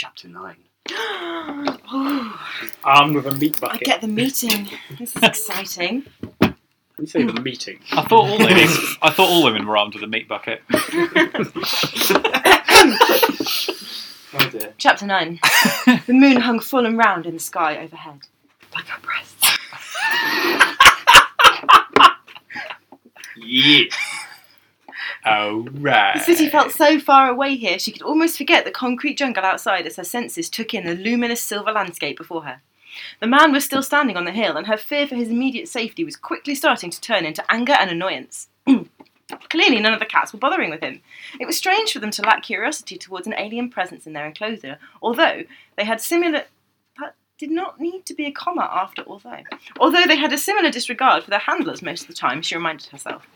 Chapter 9. oh, Armed with a meat bucket. I bucket. get the meeting. This is exciting. You say the meeting. I thought all women, I thought all women were armed with a meat bucket. Oh dear. Chapter 9. the moon hung full and round in the sky overhead. Like her breasts. Yeah. Oh right. The city felt so far away here she could almost forget the concrete jungle outside as her senses took in the luminous silver landscape before her. The man was still standing on the hill, and her fear for his immediate safety was quickly starting to turn into anger and annoyance. Clearly, none of the cats were bothering with him. It was strange for them to lack curiosity towards an alien presence in their enclosure, although they had similar. That did not need to be a comma after although. Although they had a similar disregard for their handlers most of the time, she reminded herself.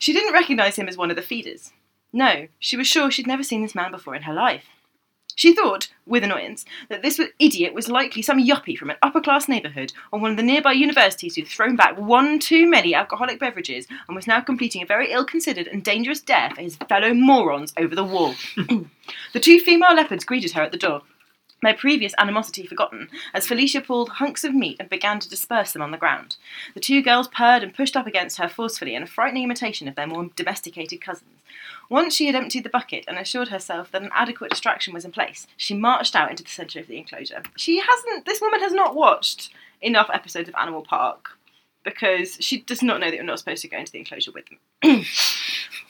She didn't recognise him as one of the feeders. No, she was sure she'd never seen this man before in her life. She thought, with annoyance, that this idiot was likely some yuppie from an upper class neighbourhood or one of the nearby universities who'd thrown back one too many alcoholic beverages and was now completing a very ill considered and dangerous dare for his fellow morons over the wall. the two female leopards greeted her at the door, their previous animosity forgotten, as Felicia pulled hunks of meat and began to disperse them on the ground. The two girls purred and pushed up against her forcefully in a frightening imitation of their more domesticated cousins. Once she had emptied the bucket and assured herself that an adequate distraction was in place, she marched out into the centre of the enclosure. She hasn't, this woman has not watched enough episodes of Animal Park because she does not know that you're not supposed to go into the enclosure with them.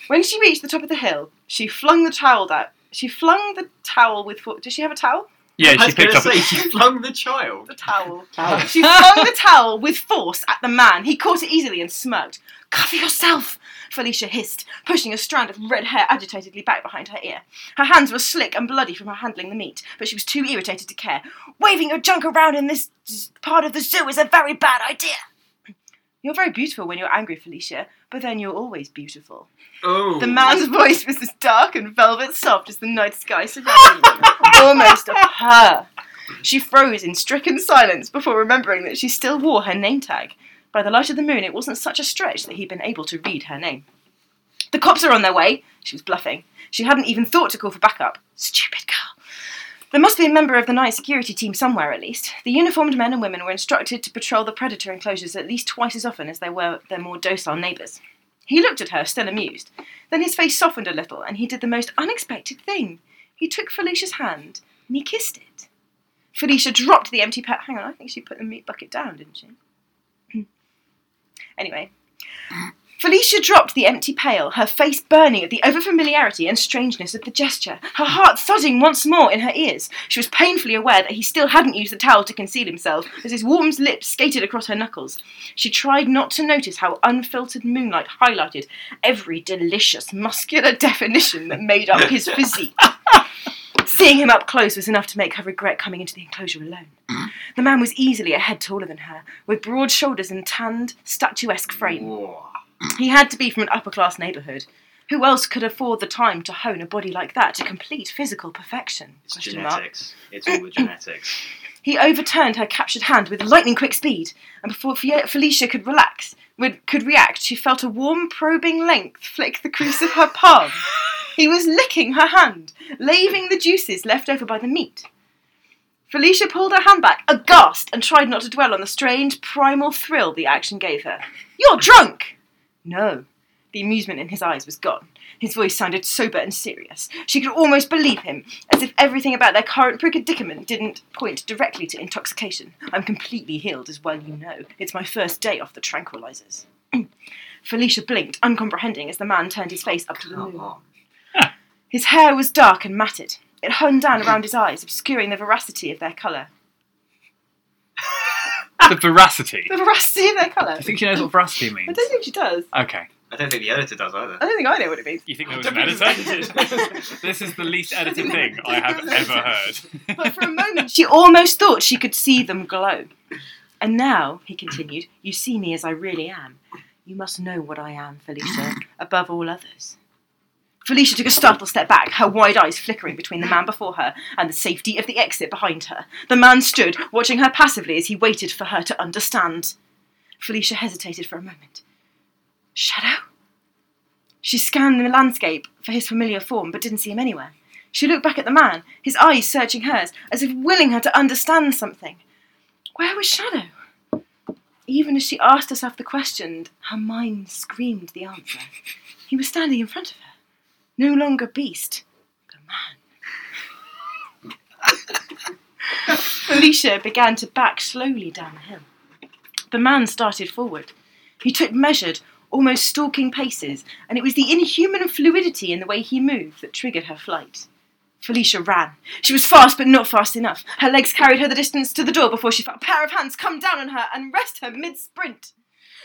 when she reached the top of the hill, she flung the towel out. She flung the towel with. Does she have a towel? Yeah, I she was picked gonna up. say, she flung the child. The towel. She flung the towel with force at the man. He caught it easily and smirked. Cover yourself, Felicia hissed, pushing a strand of red hair agitatedly back behind her ear. Her hands were slick and bloody from her handling the meat, but she was too irritated to care. Waving your junk around in this part of the zoo is a very bad idea. You're very beautiful when you're angry, Felicia, but then you're always beautiful. Oh. The man's voice was as dark and velvet soft as the night sky surrounding them, almost of her. She froze in stricken silence before remembering that she still wore her name tag. By the light of the moon, it wasn't such a stretch that he'd been able to read her name. The cops are on their way. She was bluffing. She hadn't even thought to call for backup. Stupid girl. There must be a member of the night security team somewhere, at least. The uniformed men and women were instructed to patrol the predator enclosures at least twice as often as they were their more docile neighbours. He looked at her, still amused. Then his face softened a little, and he did the most unexpected thing. He took Felicia's hand and he kissed it. Felicia dropped the empty pet. Hang on, I think she put the meat bucket down, didn't she? anyway. Felicia dropped the empty pail, her face burning at the overfamiliarity and strangeness of the gesture, her heart thudding once more in her ears. She was painfully aware that he still hadn't used the towel to conceal himself, as his warm lips skated across her knuckles. She tried not to notice how unfiltered moonlight highlighted every delicious muscular definition that made up his physique. Seeing him up close was enough to make her regret coming into the enclosure alone. The man was easily a head taller than her, with broad shoulders and tanned, statuesque frame. Whoa. He had to be from an upper class neighbourhood. Who else could afford the time to hone a body like that to complete physical perfection? It's Question mark. genetics. It's all the genetics. He overturned her captured hand with lightning quick speed, and before Fe- Felicia could relax, would, could react, she felt a warm, probing length flick the crease of her palm. He was licking her hand, laving the juices left over by the meat. Felicia pulled her hand back, aghast, and tried not to dwell on the strange, primal thrill the action gave her. You're drunk! No. The amusement in his eyes was gone. His voice sounded sober and serious. She could almost believe him, as if everything about their current predicament didn't point directly to intoxication. I'm completely healed, as well you know. It's my first day off the tranquilizers. Felicia blinked, uncomprehending, as the man turned his face up to the moon. His hair was dark and matted. It hung down around his eyes, obscuring the veracity of their colour. The veracity. The veracity of their colour? Do you think she knows what veracity means? I don't think she does. Okay. I don't think the editor does either. I don't think I know what it means. You think there was an editor? was this is the least edited thing I have ever heard. But for a moment, she almost thought she could see them glow. And now, he continued, you see me as I really am. You must know what I am, Felicia, above all others. Felicia took a startled step back, her wide eyes flickering between the man before her and the safety of the exit behind her. The man stood, watching her passively as he waited for her to understand. Felicia hesitated for a moment. Shadow? She scanned the landscape for his familiar form, but didn't see him anywhere. She looked back at the man, his eyes searching hers, as if willing her to understand something. Where was Shadow? Even as she asked herself the question, her mind screamed the answer. He was standing in front of her, no longer beast, but man. Felicia began to back slowly down the hill. The man started forward. He took measured, almost stalking paces, and it was the inhuman fluidity in the way he moved that triggered her flight. Felicia ran. She was fast, but not fast enough. Her legs carried her the distance to the door before she felt a pair of hands come down on her and rest her mid sprint.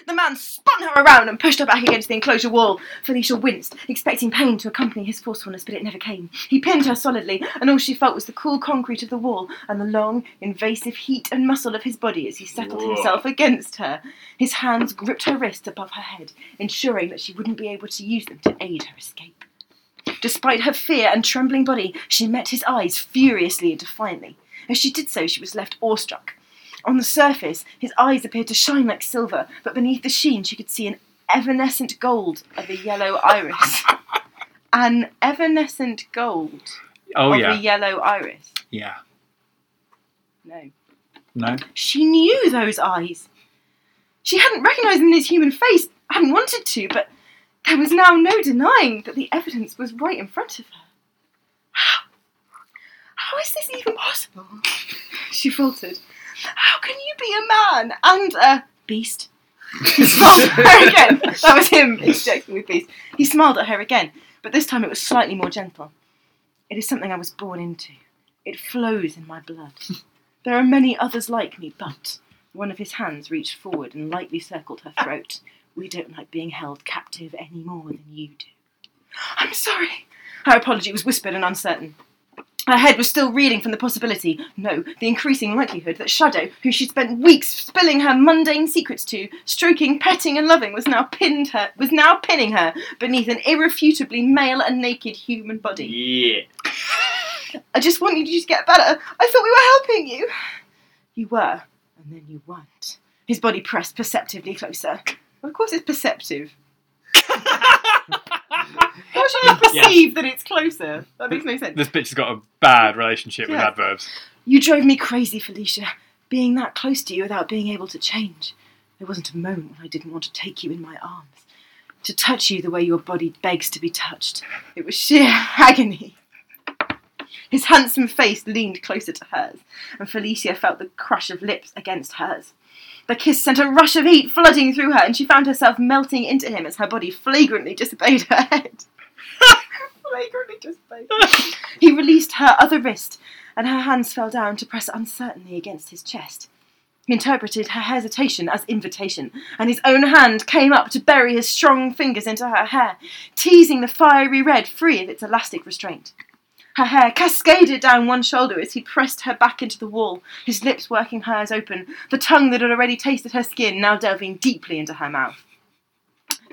The man spun her around and pushed her back against the enclosure wall. Felicia winced, expecting pain to accompany his forcefulness, but it never came. He pinned her solidly, and all she felt was the cool concrete of the wall and the long, invasive heat and muscle of his body as he settled Whoa. himself against her. His hands gripped her wrists above her head, ensuring that she wouldn't be able to use them to aid her escape. Despite her fear and trembling body, she met his eyes furiously and defiantly. As she did so, she was left awestruck. On the surface, his eyes appeared to shine like silver, but beneath the sheen, she could see an evanescent gold of a yellow iris. an evanescent gold Oh of yeah, a yellow iris. yeah. No. No. She knew those eyes. She hadn't recognised them in his human face, hadn't wanted to, but there was now no denying that the evidence was right in front of her. How? How is this even possible? She faltered. How can you be a man and a beast? He smiled at her again. That was him interjecting with beast. He smiled at her again, but this time it was slightly more gentle. It is something I was born into. It flows in my blood. There are many others like me, but one of his hands reached forward and lightly circled her throat. We don't like being held captive any more than you do. I'm sorry. Her apology was whispered and uncertain. Her head was still reeling from the possibility, no, the increasing likelihood that Shadow, who she'd spent weeks spilling her mundane secrets to, stroking, petting, and loving, was now pinned her was now pinning her beneath an irrefutably male and naked human body. Yeah. I just want you to get better. I thought we were helping you. You were, and then you weren't. His body pressed perceptively closer. Of course, it's perceptive. How should you Yeah. perceive that it's closer? That makes no sense. This bitch has got a bad relationship with Yeah. adverbs. You drove me crazy, Felicia. Being that close to you without being able to change. There wasn't a moment when I didn't want to take you in my arms. To touch you the way your body begs to be touched. It was sheer agony. His handsome face leaned closer to hers, and Felicia felt the crush of lips against hers. The kiss sent a rush of heat flooding through her, and she found herself melting into him as her body flagrantly disobeyed her head. flagrantly disobeyed. He released her other wrist, and her hands fell down to press uncertainly against his chest. He interpreted her hesitation as invitation, and his own hand came up to bury his strong fingers into her hair, teasing the fiery red free of its elastic restraint. Her hair cascaded down one shoulder as he pressed her back into the wall, his lips working hers open, the tongue that had already tasted her skin now delving deeply into her mouth.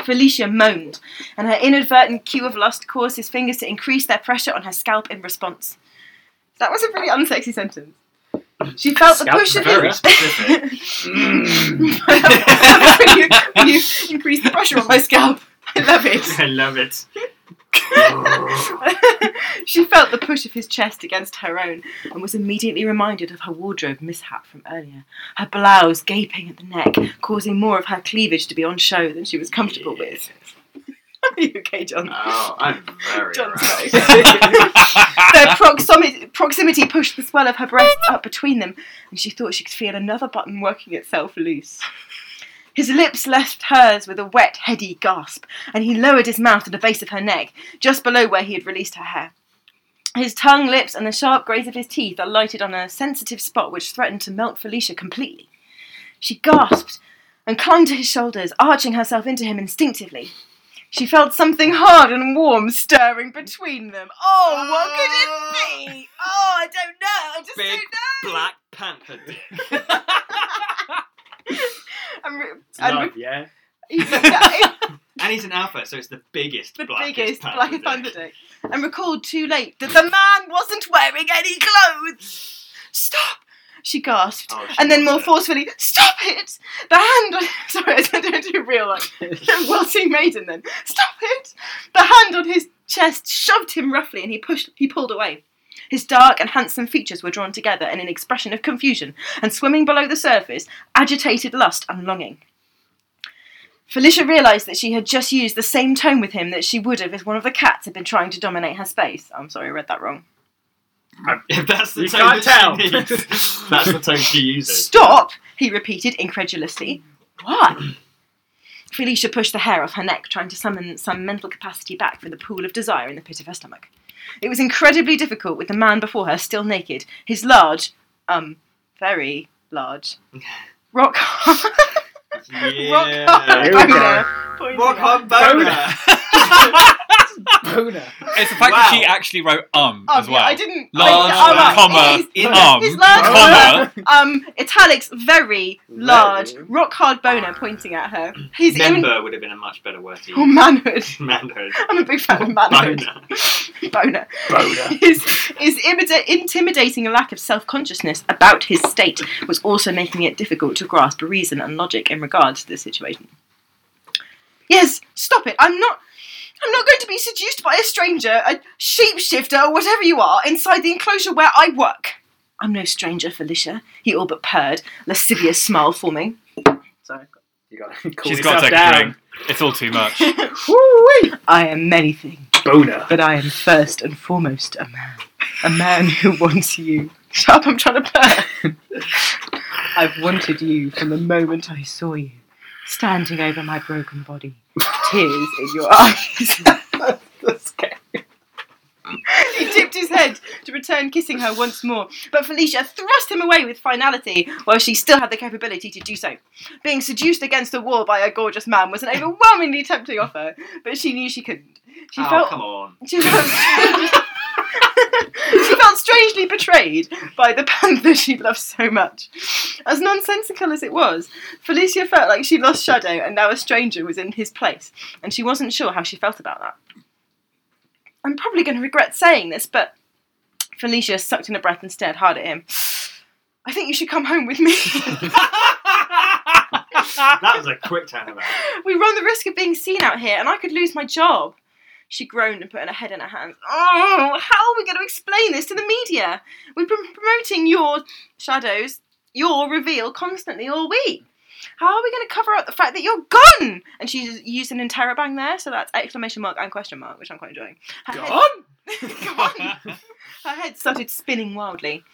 Felicia moaned, and her inadvertent cue of lust caused his fingers to increase their pressure on her scalp in response. That was a really unsexy sentence. She felt the push of very his. specific. when, you, when you increase the pressure on my scalp. I love it. I love it. she felt the push of his chest against her own and was immediately reminded of her wardrobe mishap from earlier. Her blouse gaping at the neck, causing more of her cleavage to be on show than she was comfortable with. Are you okay, John? Oh, I'm very John's. Their proximity, proximity pushed the swell of her breast up between them, and she thought she could feel another button working itself loose. His lips left hers with a wet, heady gasp, and he lowered his mouth to the base of her neck, just below where he had released her hair. His tongue, lips, and the sharp graze of his teeth alighted on a sensitive spot which threatened to melt Felicia completely. She gasped and clung to his shoulders, arching herself into him instinctively. She felt something hard and warm stirring between them. Oh, what could it be? Oh, I don't know. I just Big don't know. Black Panther And, re- love, re- yeah. And he's an alpha, so it's the biggest, the blackest biggest black dick. panther dick. And recalled too late that the man wasn't wearing any clothes. Stop! She gasped. Oh, she and then more it. forcefully, stop it! The hand on sorry, I don't do real like wilting maiden then. Stop it! The hand on his chest, shoved him roughly, and he pushed. He pulled away. His dark and handsome features were drawn together in an expression of confusion, and swimming below the surface, agitated lust and longing. Felicia realised that she had just used the same tone with him that she would have if one of the cats had been trying to dominate her space. I'm sorry, I read that wrong. If that's the You tone can't tell. she needs, that's the tone she uses. Stop! he repeated incredulously. What? Felicia pushed the hair off her neck, trying to summon some mental capacity back from the pool of desire in the pit of her stomach. It was incredibly difficult with the man before her still naked, his large, um, very large, rock hard, Yeah. rock hard Here we boner. Pointing Rock at- hard boner. Boner. It's the fact that she actually wrote um, Um, as well. I didn't. Large, I, um, comma, his, in um, his large comma. um, italics, very large, Very. rock hard boner pointing at her. His im- Member would have been a much better word to oh, use. manhood. Manhood. I'm a big fan of manhood. Boner. boner. Boner. His, his imita- intimidating lack of self consciousness about his state was also making it difficult to grasp reason and logic in regard to the situation. Yes, stop it. I'm not. I'm not going to be seduced by a stranger, a shapeshifter, or whatever you are, inside the enclosure where I work. I'm no stranger, Felicia. He all but purred, lascivious smile forming. Sorry. You got to cool She's got to yourself take a drink. It's all too much. I am many things. Boner. But I am first and foremost a man. A man who wants you. Shut up, I'm trying to purr. I've wanted you from the moment I saw you, standing over my broken body, tears in your eyes. That's scary. he tipped his head to return kissing her once more, but Felicia thrust him away with finality while she still had the capability to do so. Being seduced against the wall by a gorgeous man was an overwhelmingly tempting offer, but she knew she couldn't. She oh, felt come on. She felt, she felt strangely betrayed by the panther she loved so much. As nonsensical as it was, Felicia felt like she lost Shadow and now a stranger was in his place, and she wasn't sure how she felt about that. I'm probably going to regret saying this, but Felicia sucked in a breath and stared hard at him. I think you should come home with me. that was a quick turnabout. we run the risk of being seen out here, and I could lose my job. She groaned and put her head in her hands. Oh, how are we going to explain this to the media? We've been promoting your shadows, your reveal constantly all week. How are we going to cover up the fact that you're gone? And she used an interrobang there, so that's exclamation mark and question mark, which I'm quite enjoying. Her head- Gone? gone. Her head started spinning wildly.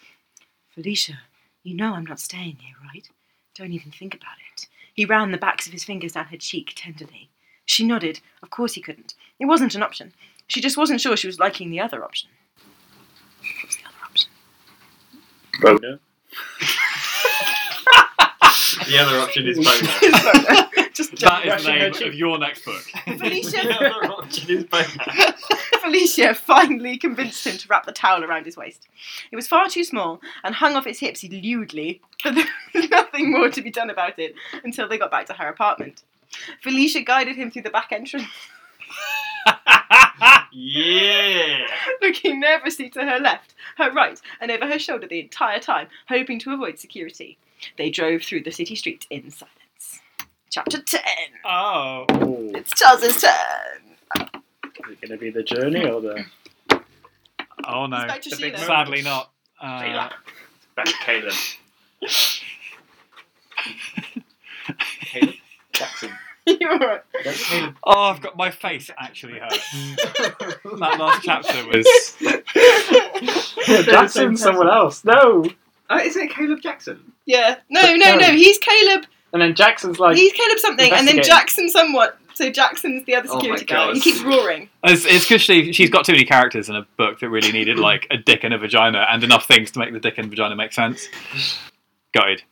Felicia, you know I'm not staying here, right? Don't even think about it. He ran the backs of his fingers down her cheek tenderly. She nodded. Of course he couldn't. It wasn't an option. She just wasn't sure she was liking the other option. What was the other option? Boner. The other option is boner. just that is Rushing the name cheek. of your next book. the Felicia, other option is boner. Felicia finally convinced him to wrap the towel around his waist. It was far too small and hung off his hips lewdly, but there was nothing more to be done about it until they got back to her apartment. Felicia guided him through the back entrance, Yeah. looking nervously to her left, her right, and over her shoulder the entire time, hoping to avoid security. They drove through the city street in silence. Chapter 10. oh. It's Charles's turn. is it going to be the journey or the Oh no. It's back to The big Sheila. Sadly not. Uh, Sheila? back to Caleb? Caleb Jackson. You're all right. Oh, I've got my face actually hurts. that last chapter was. Jackson, someone else. No. Uh, isn't it Caleb Jackson? Yeah. No, no, no. He's Caleb. And then Jackson's like, He's Caleb something, and then investigating. Jackson somewhat. So Jackson's the other Oh my security guy. God. and He keeps roaring. It's because she, she's got too many characters in a book that really needed like a dick and a vagina and enough things to make the dick and vagina make sense. Gutted.